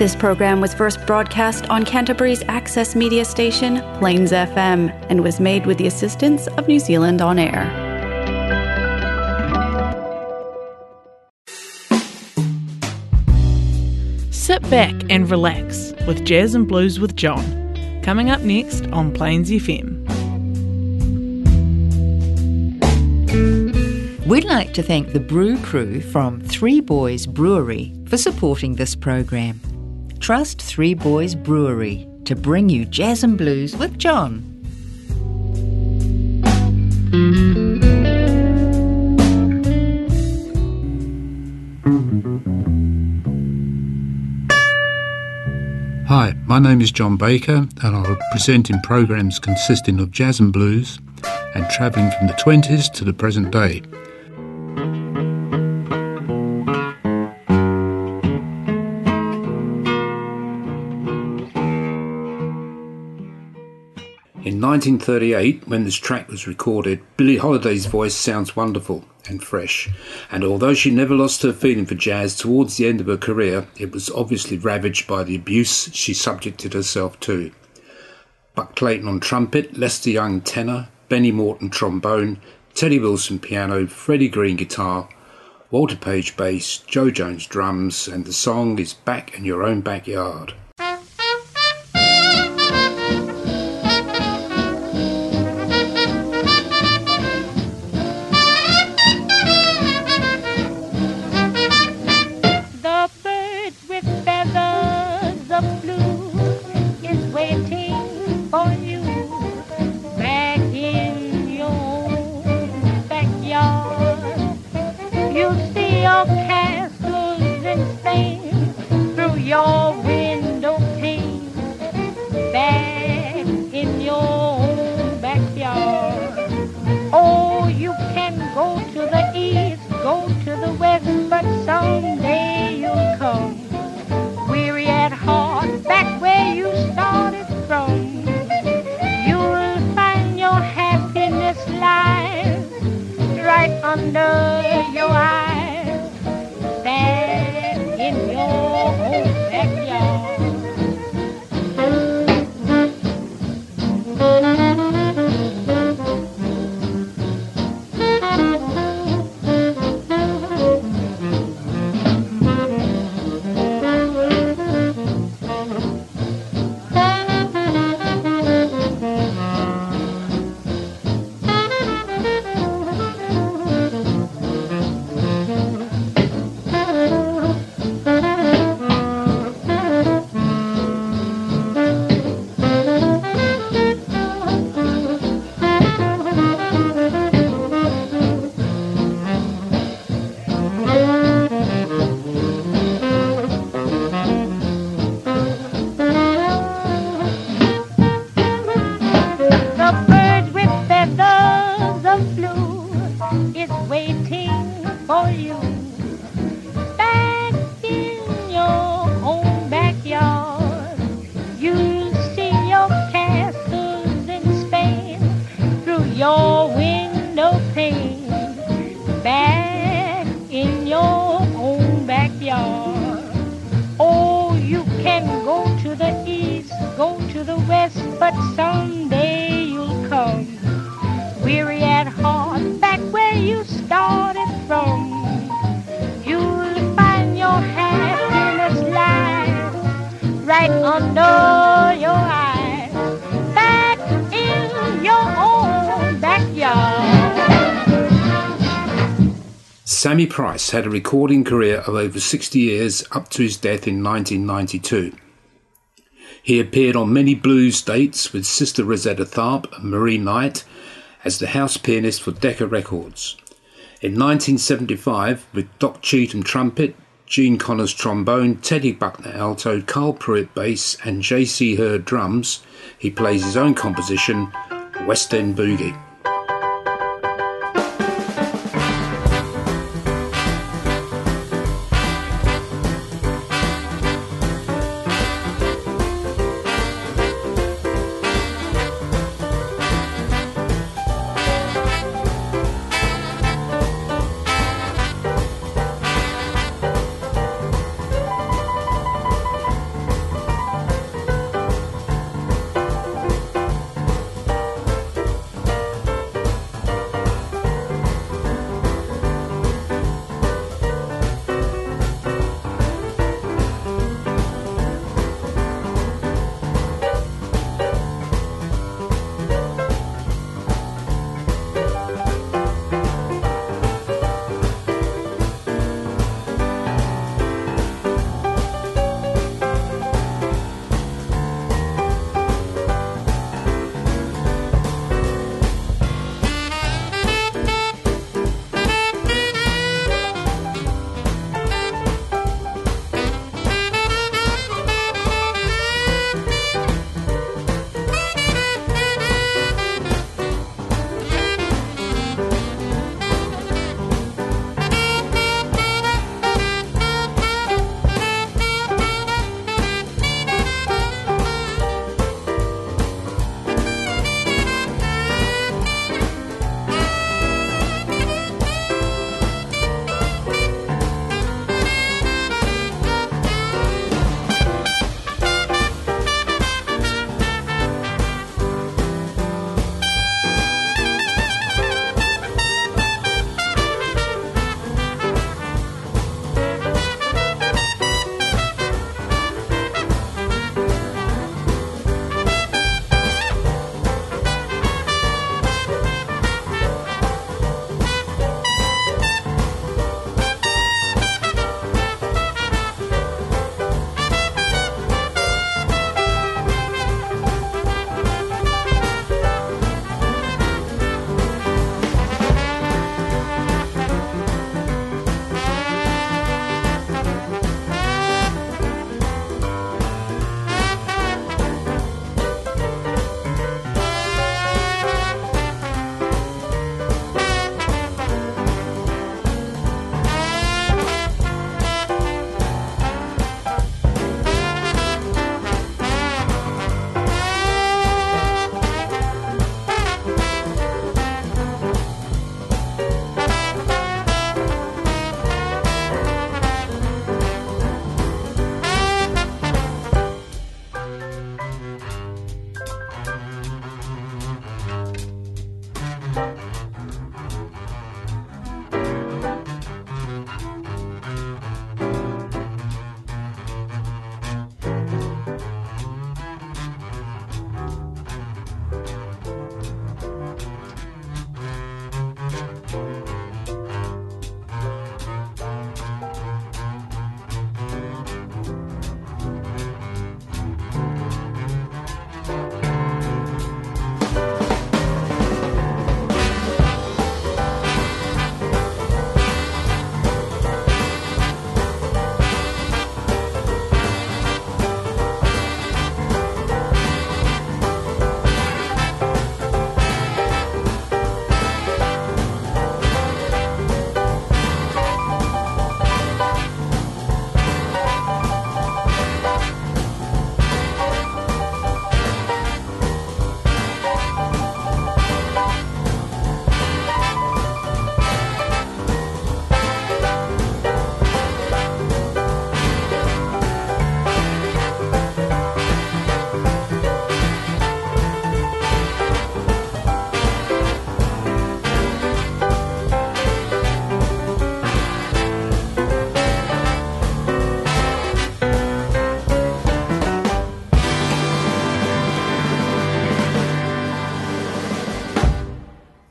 This program was first broadcast on Canterbury's access media station, Plains FM, and was made with the assistance of New Zealand On Air. Sit back and relax with Jazz and Blues with John. Coming up next on Plains FM. We'd like to thank the brew crew from Three Boys Brewery for supporting this program. Trust Three Boys Brewery to bring you jazz and blues with John. Hi, my name is John Baker, and I'll present in programs consisting of jazz and blues and travelling from the 20s to the present day. 1938, when this track was recorded, Billie Holiday's voice sounds wonderful and fresh, and although she never lost her feeling for jazz towards the end of her career, it was obviously ravaged by the abuse she subjected herself to. Buck Clayton on trumpet, Lester Young tenor, Benny Morton trombone, Teddy Wilson piano, Freddie Green guitar, Walter Page bass, Jo Jones drums, and the song is Back in Your Own Backyard. To the west, but someday you'll come. Weary at heart, back where you started from. You'll find your happiness lies right under your eyes. Back in your own backyard. Sammy Price had a recording career of over 60 years up to his death in 1992. He appeared on many blues dates with Sister Rosetta Tharpe and Marie Knight as the house pianist for Decca Records. In 1975, with Doc Cheatham trumpet, Gene Conners trombone, Teddy Buckner alto, Carl Pruitt bass, and J.C. Heard drums, he plays his own composition, West End Boogie.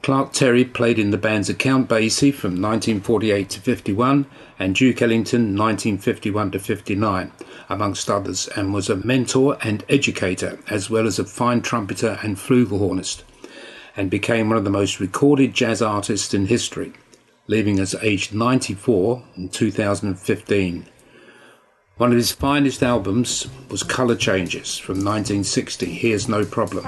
Clark Terry played in the bands of Count Basie from 1948 to 51 and Duke Ellington 1951 to 59, amongst others, and was a mentor and educator, as well as a fine trumpeter and flugelhornist, and became one of the most recorded jazz artists in history, leaving us aged 94 in 2015. One of his finest albums was Color Changes from 1960, Here's No Problem.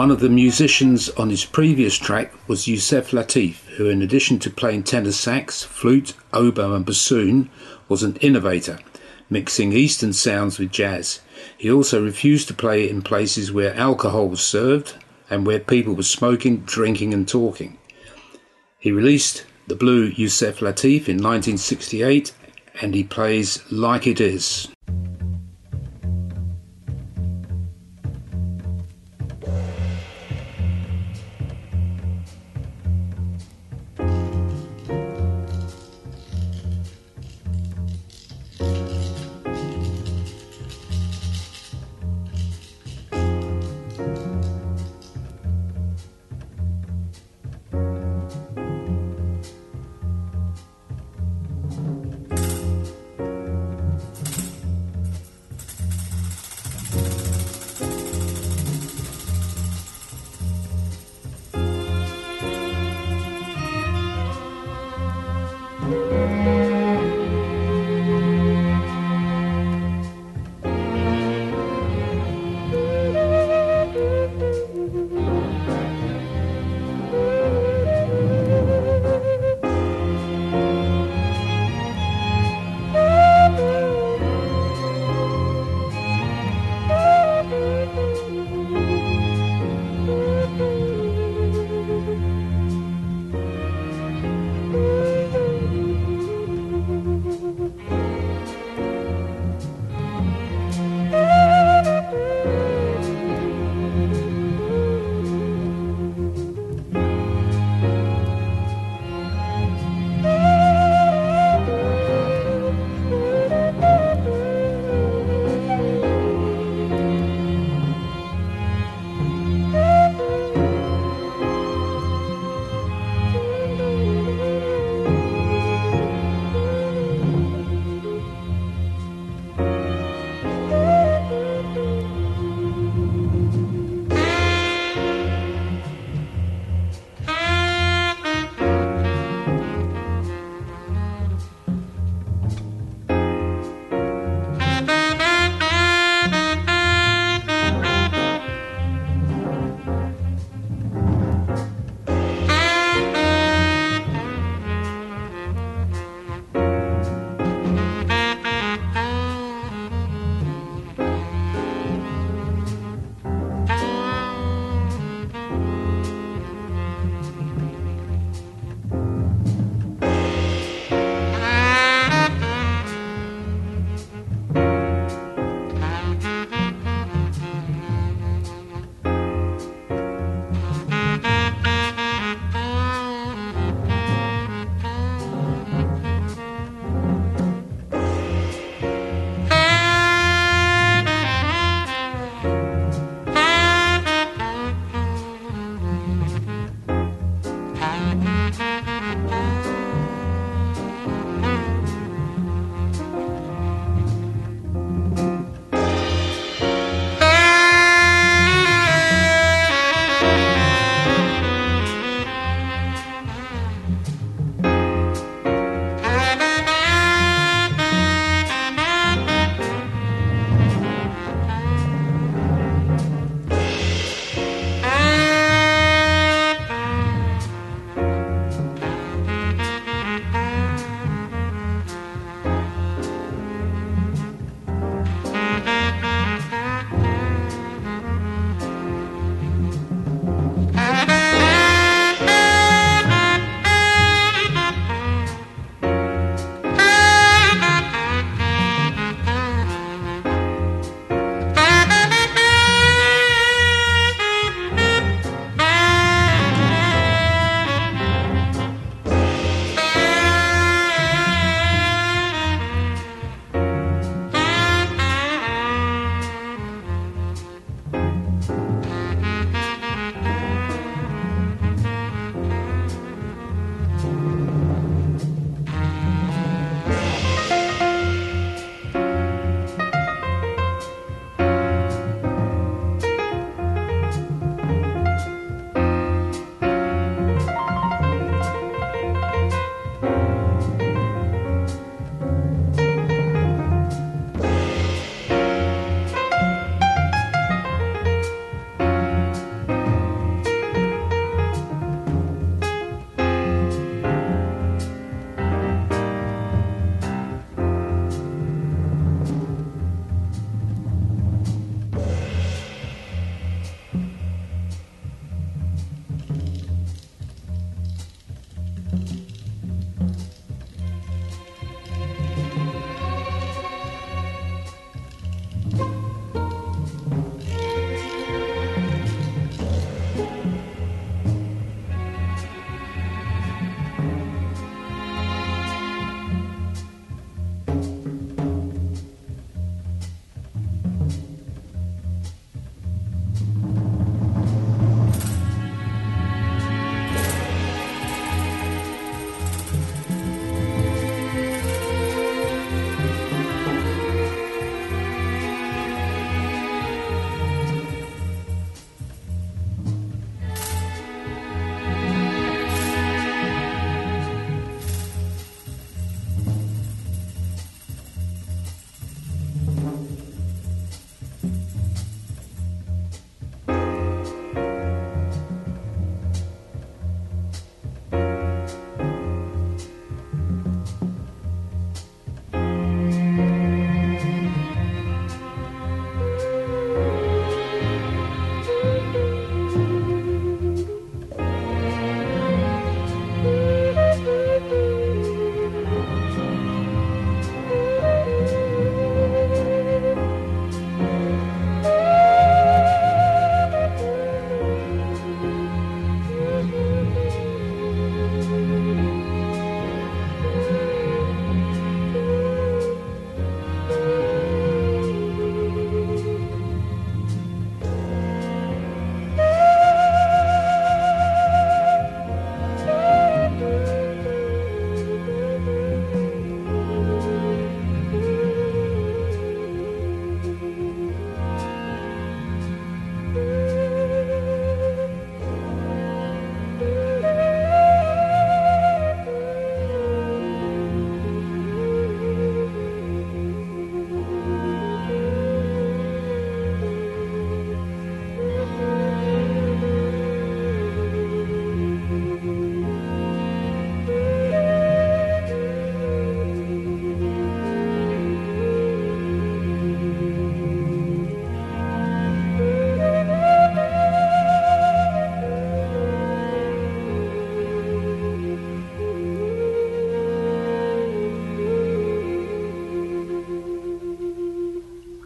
One of the musicians on his previous track was Yusef Lateef, who, in addition to playing tenor sax, flute, oboe, and bassoon, was an innovator, mixing Eastern sounds with jazz. He also refused to play in places where alcohol was served and where people were smoking, drinking, and talking. He released the blue Yusef Lateef in 1968 and he plays Like It Is.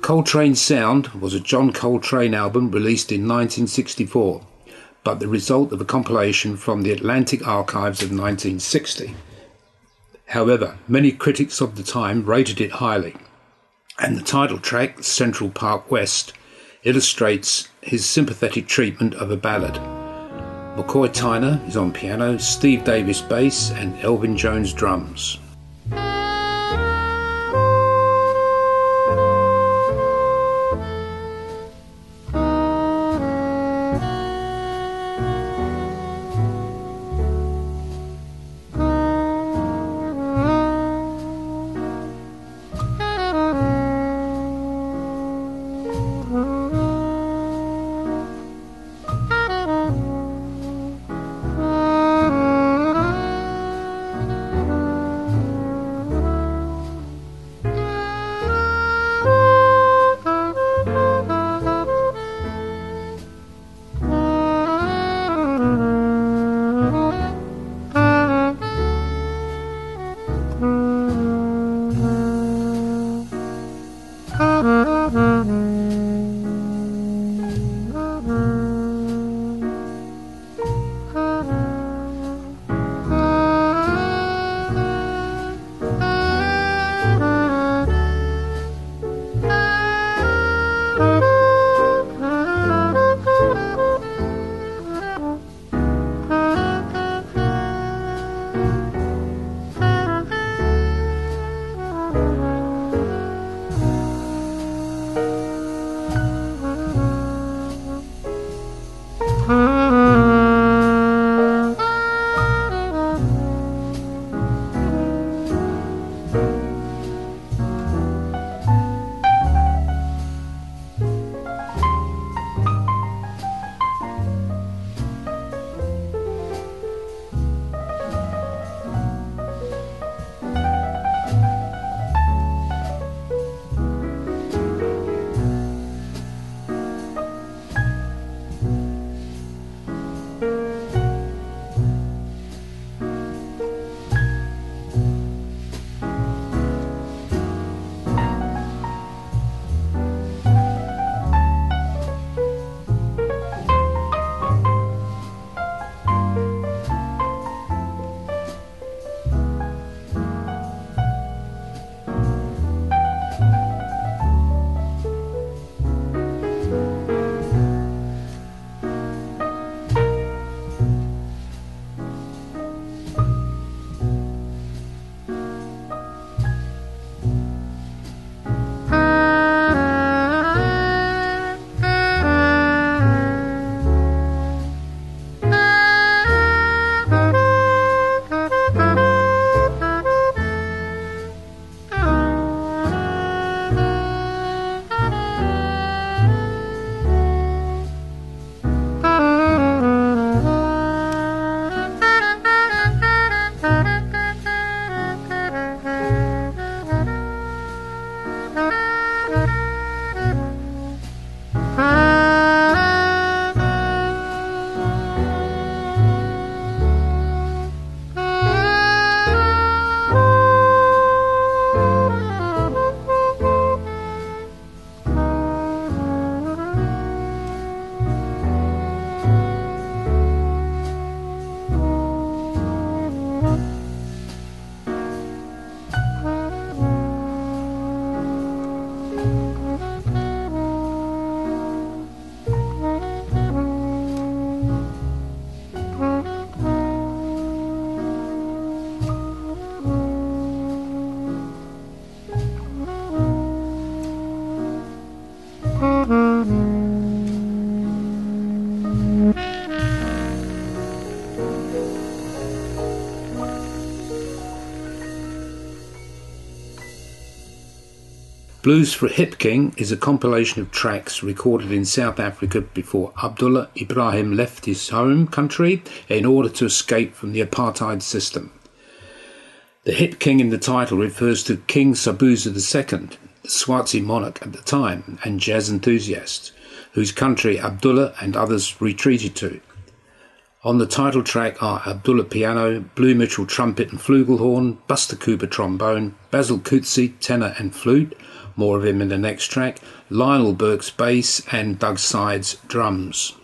Coltrane Sound was a John Coltrane album released in 1964, but the result of a compilation from the Atlantic archives of 1960. However, many critics of the time rated it highly, and the title track, Central Park West, illustrates his sympathetic treatment of a ballad. McCoy Tyner is on piano, Steve Davis bass, and Elvin Jones drums. Blues for Hip King is a compilation of tracks recorded in South Africa before Abdullah Ibrahim left his home country in order to escape from the apartheid system. The Hip King in the title refers to King Sobhuza II, the Swazi monarch at the time and jazz enthusiast, whose country Abdullah and others retreated to. On the title track are Abdullah piano, Blue Mitchell trumpet and flugelhorn, Buster Cooper trombone, Basil Coetzee tenor and flute, more of him in the next track, Lionel Beukes bass, and Doug Sides drums.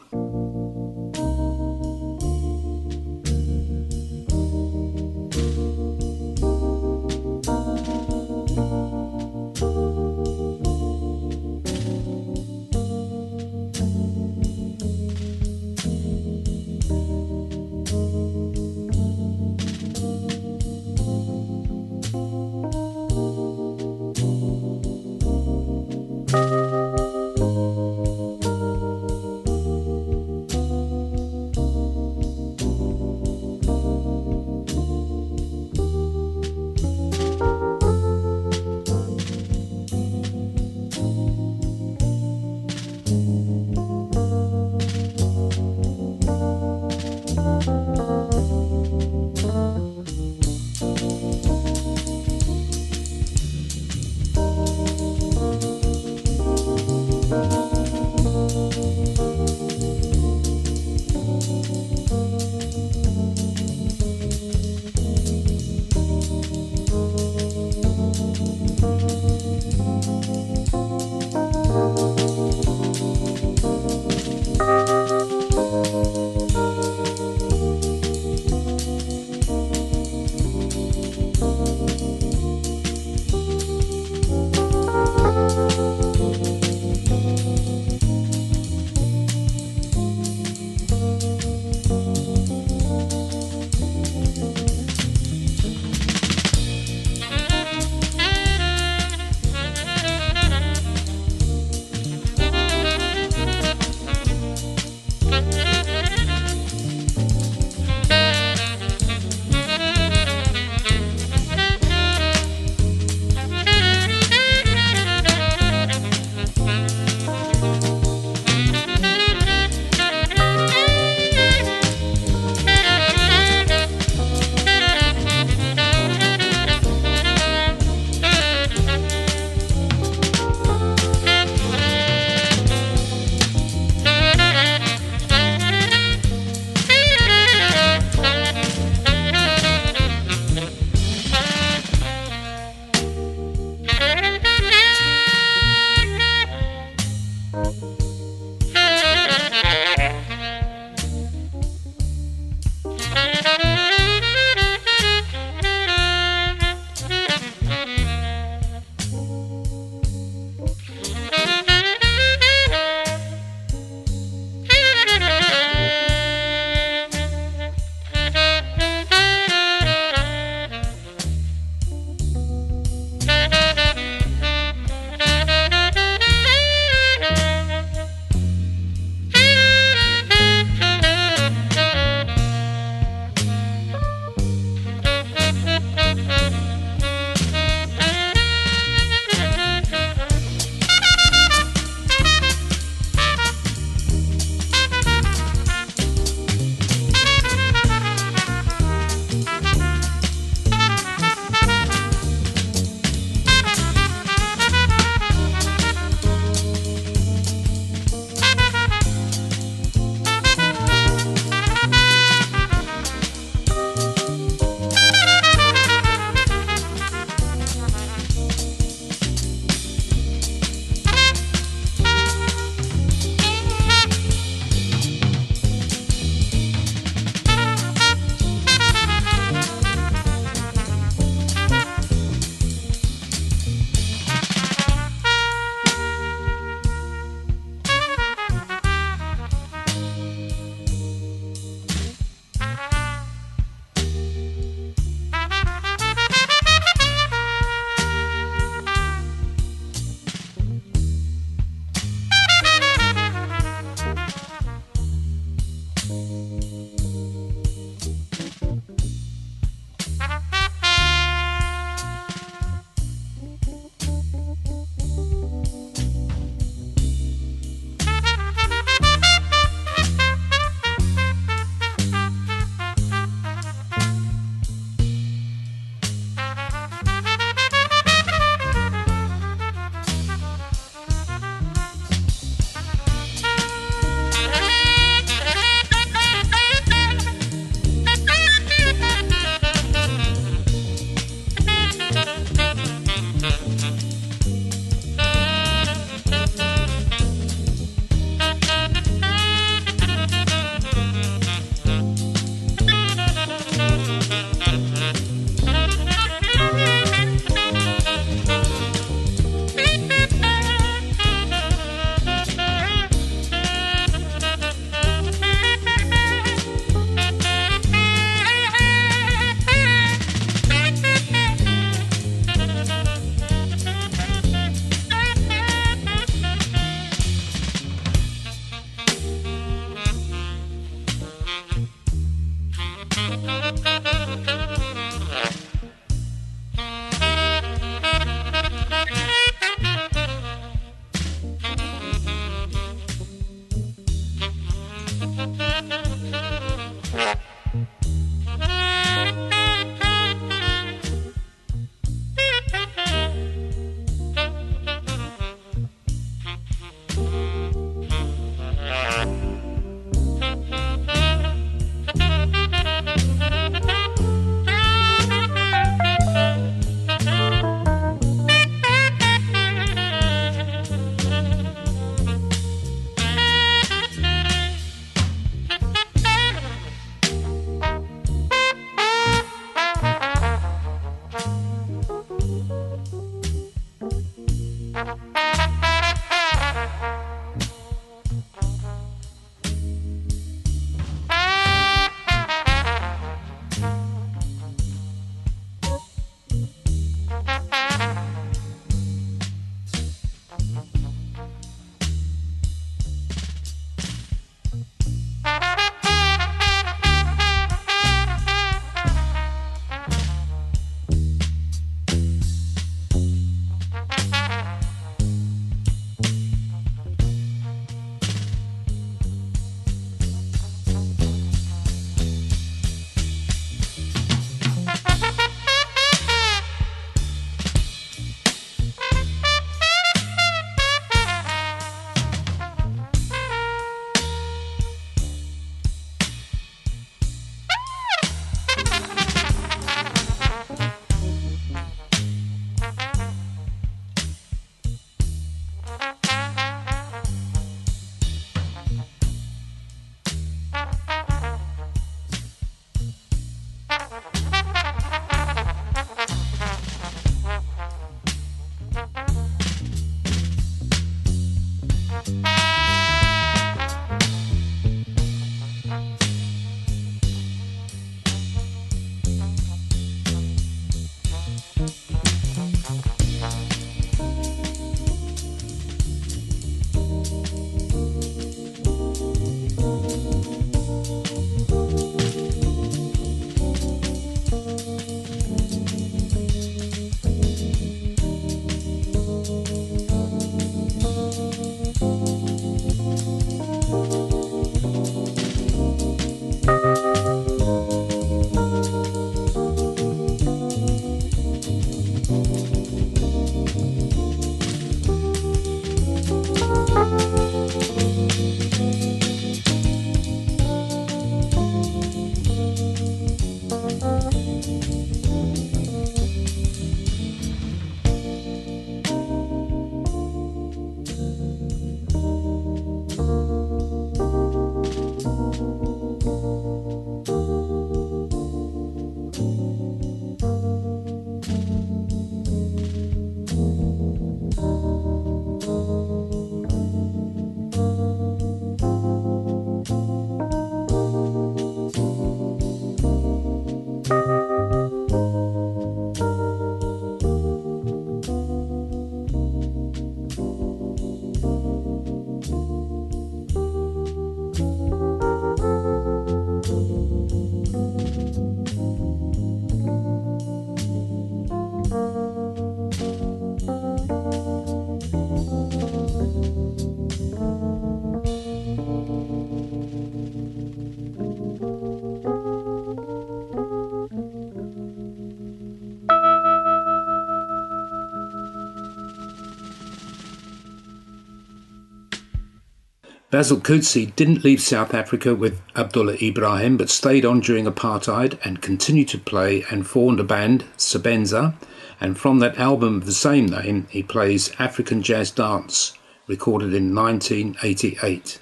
Basil Coetzee didn't leave South Africa with Abdullah Ibrahim but stayed on during apartheid and continued to play and formed a band, Sabenza, and from that album of the same name he plays African Jazz Dance, recorded in 1988.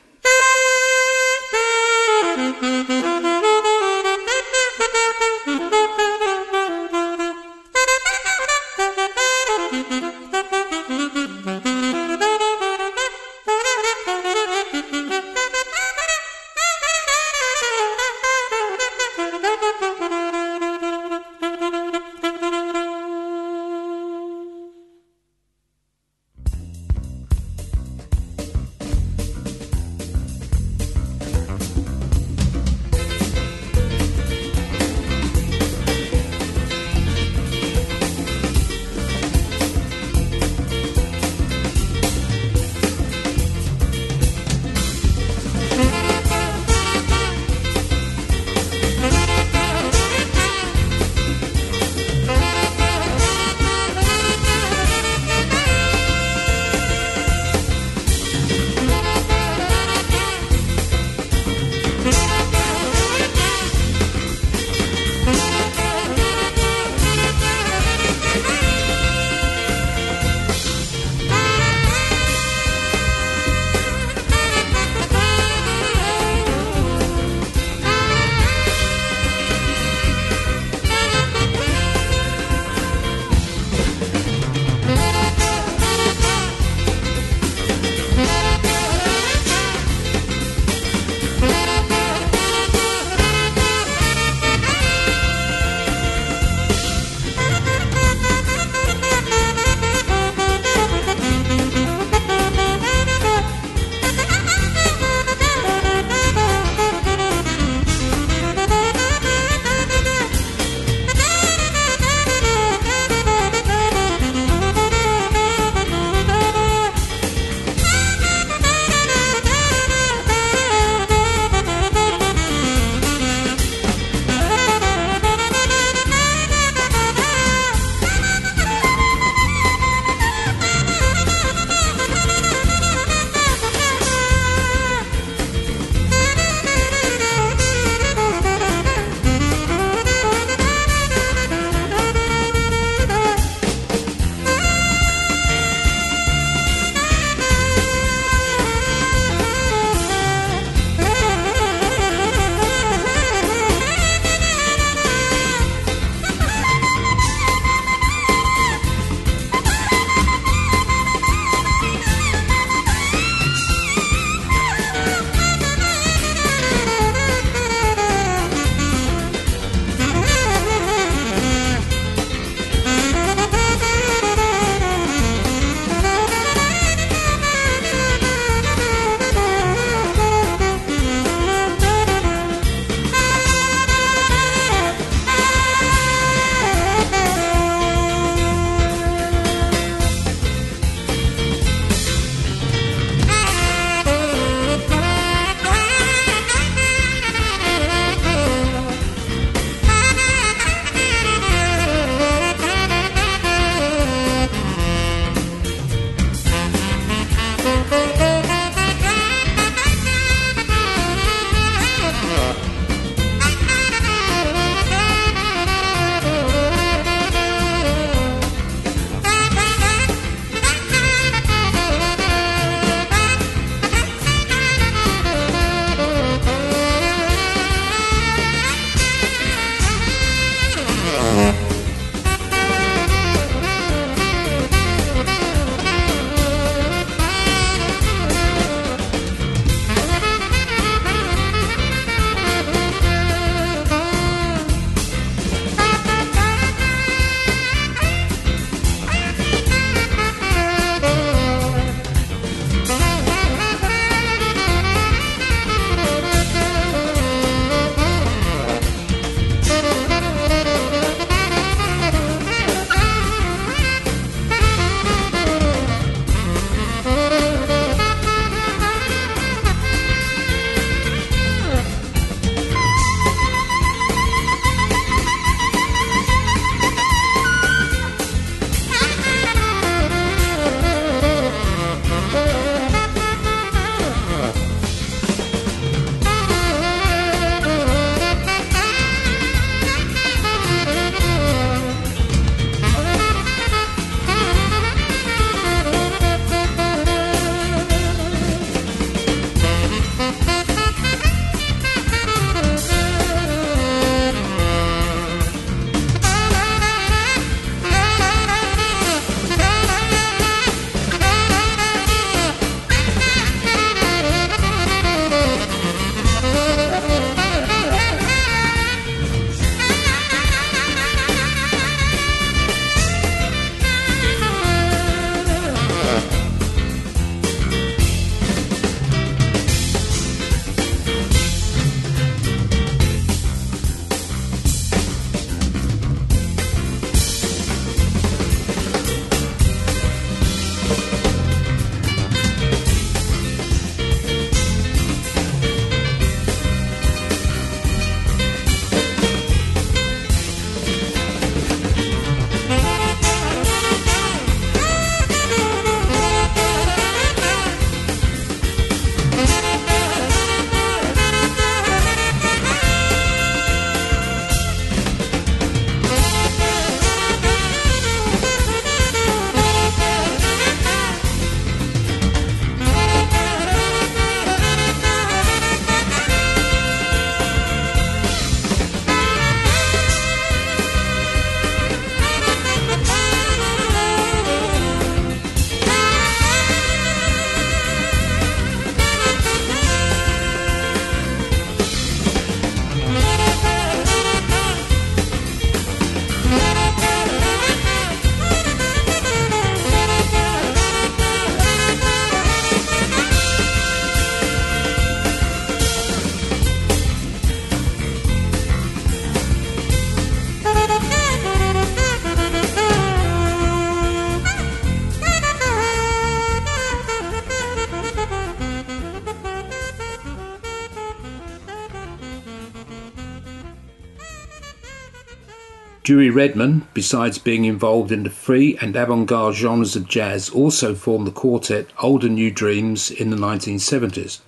Dewey Redman, besides being involved in the free and avant-garde genres of jazz, also formed the quartet Old and New Dreams in the 1970s,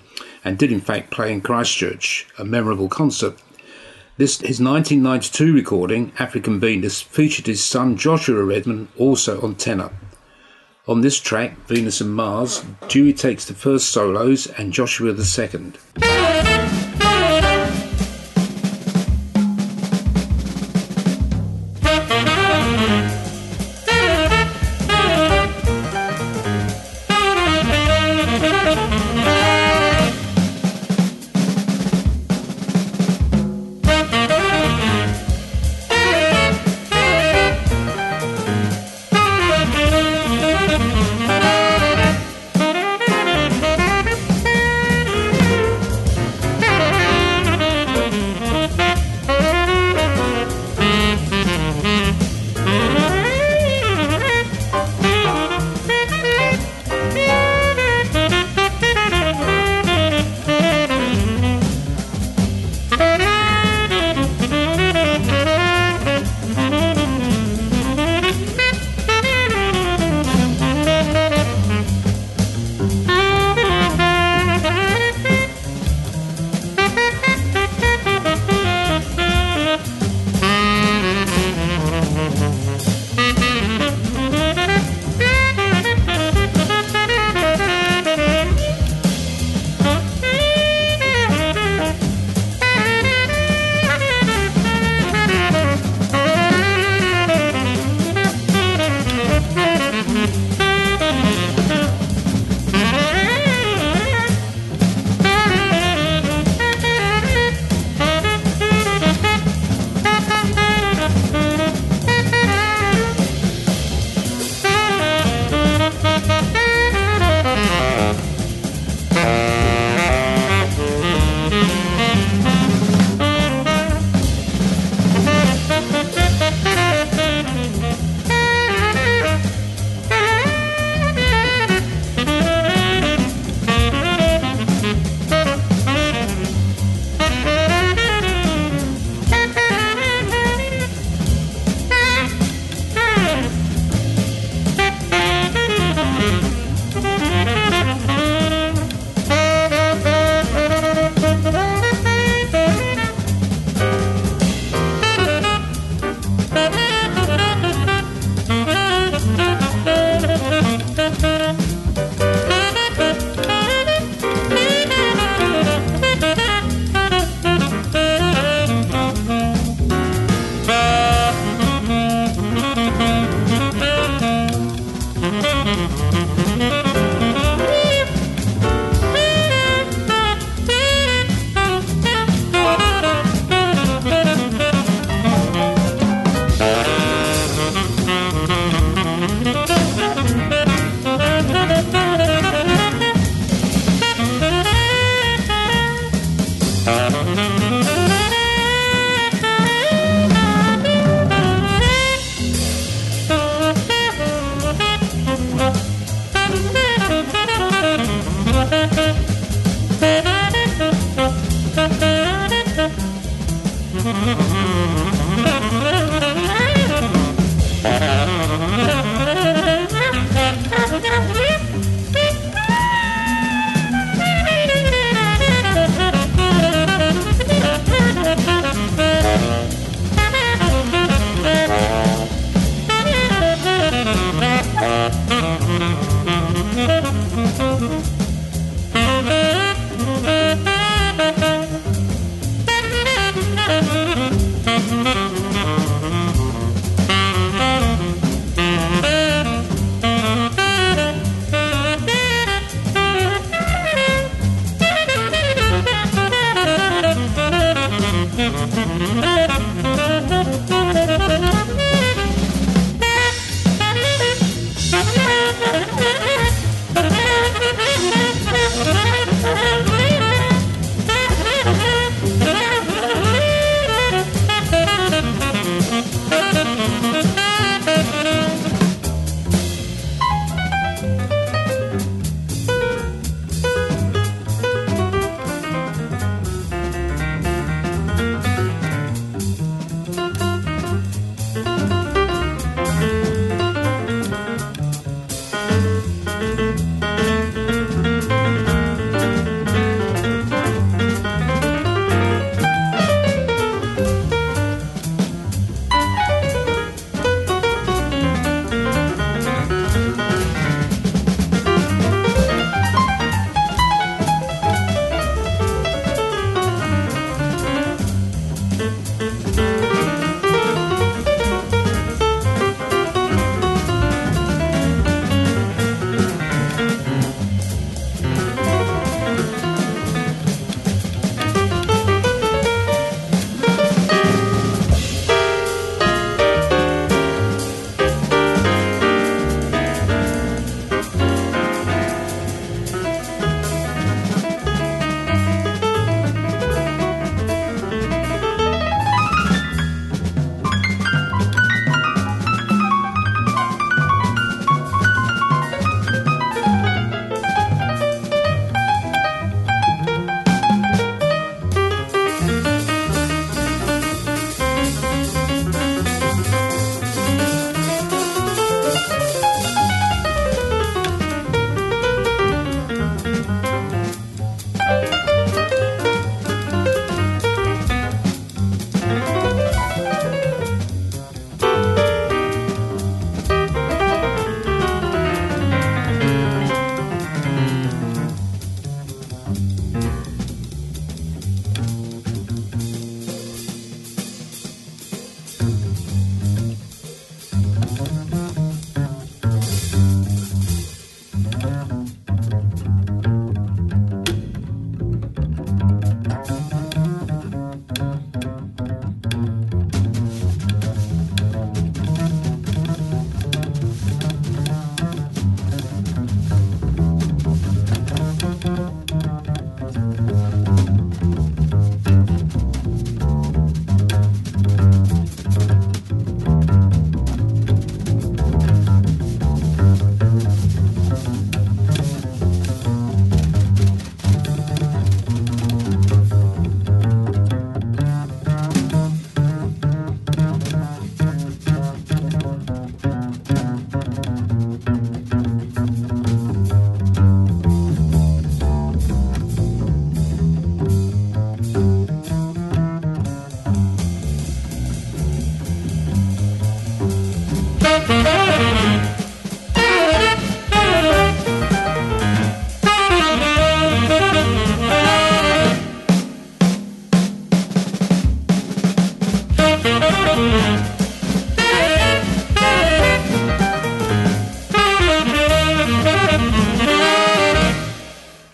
and did in fact play in Christchurch, a memorable concert. This his 1992 recording, African Venus, featured his son Joshua Redman also on tenor. On this track, Venus and Mars, Dewey takes the first solos and Joshua the second.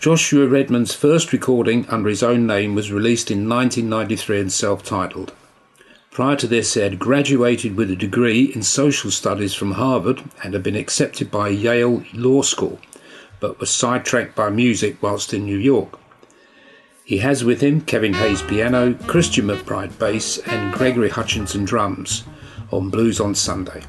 Joshua Redman's first recording under his own name was released in 1993 and self titled. Prior to this, he had graduated with a degree in social studies from Harvard and had been accepted by Yale Law School, but was sidetracked by music whilst in New York. He has with him Kevin Hays piano, Christian McBride bass, and Gregory Hutchinson drums on Blues on Sunday.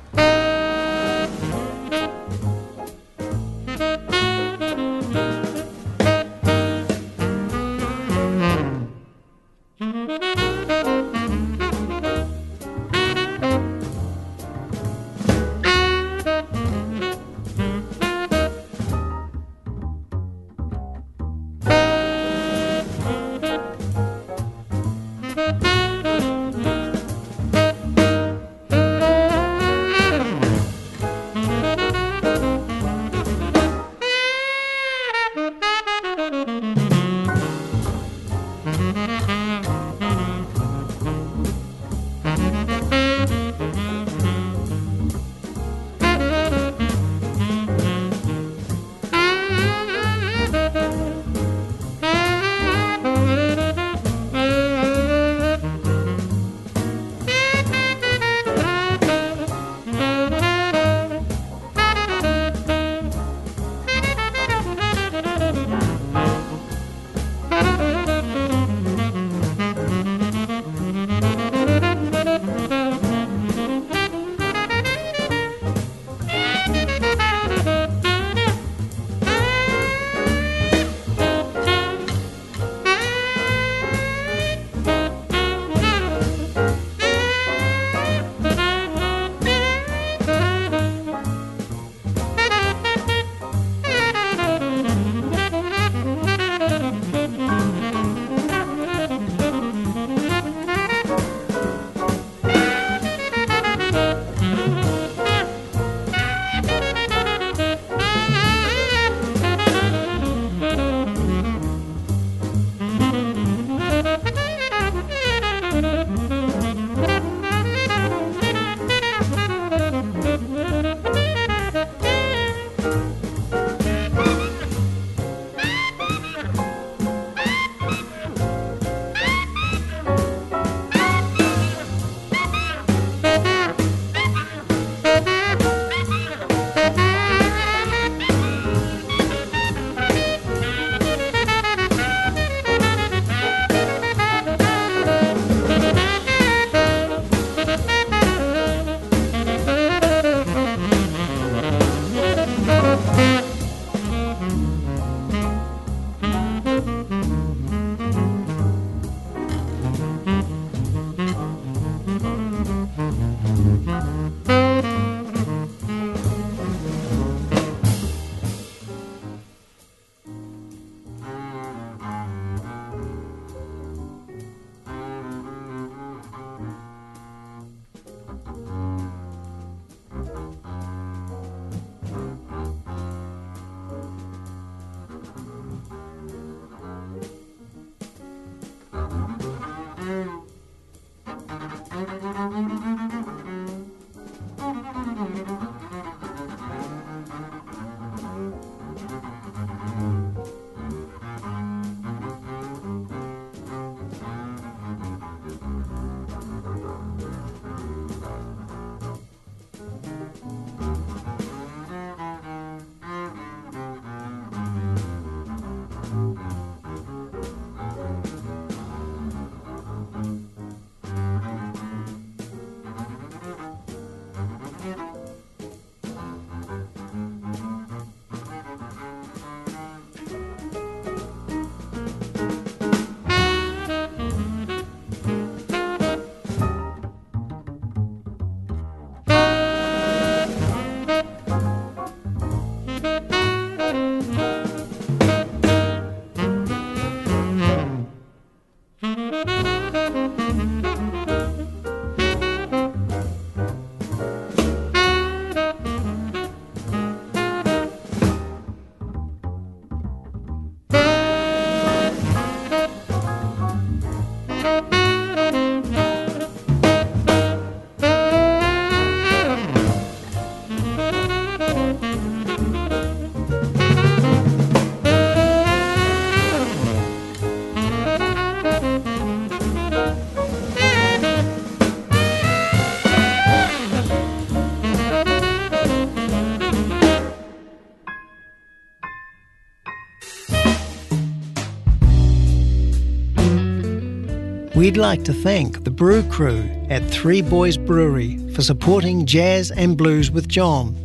We'd like to thank the brew crew at Three Boys Brewery for supporting Jazz and Blues with John.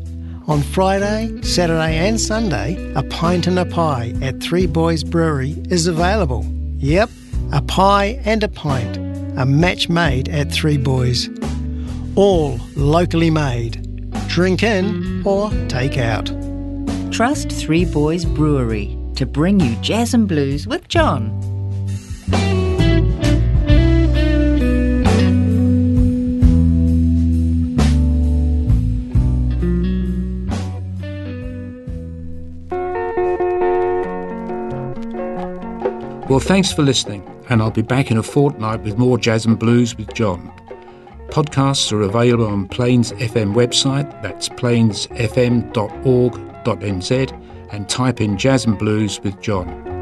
On Friday, Saturday, and Sunday, a pint and a pie at Three Boys Brewery is available. Yep, a pie and a pint, a match made at Three Boys. All locally made. Drink in or take out. Trust Three Boys Brewery to bring you Jazz and Blues with John. Well, thanks for listening, and I'll be back in a fortnight with more Jazz and Blues with John. Podcasts are available on Plains FM website, that's plainsfm.org.nz, and type in Jazz and Blues with John.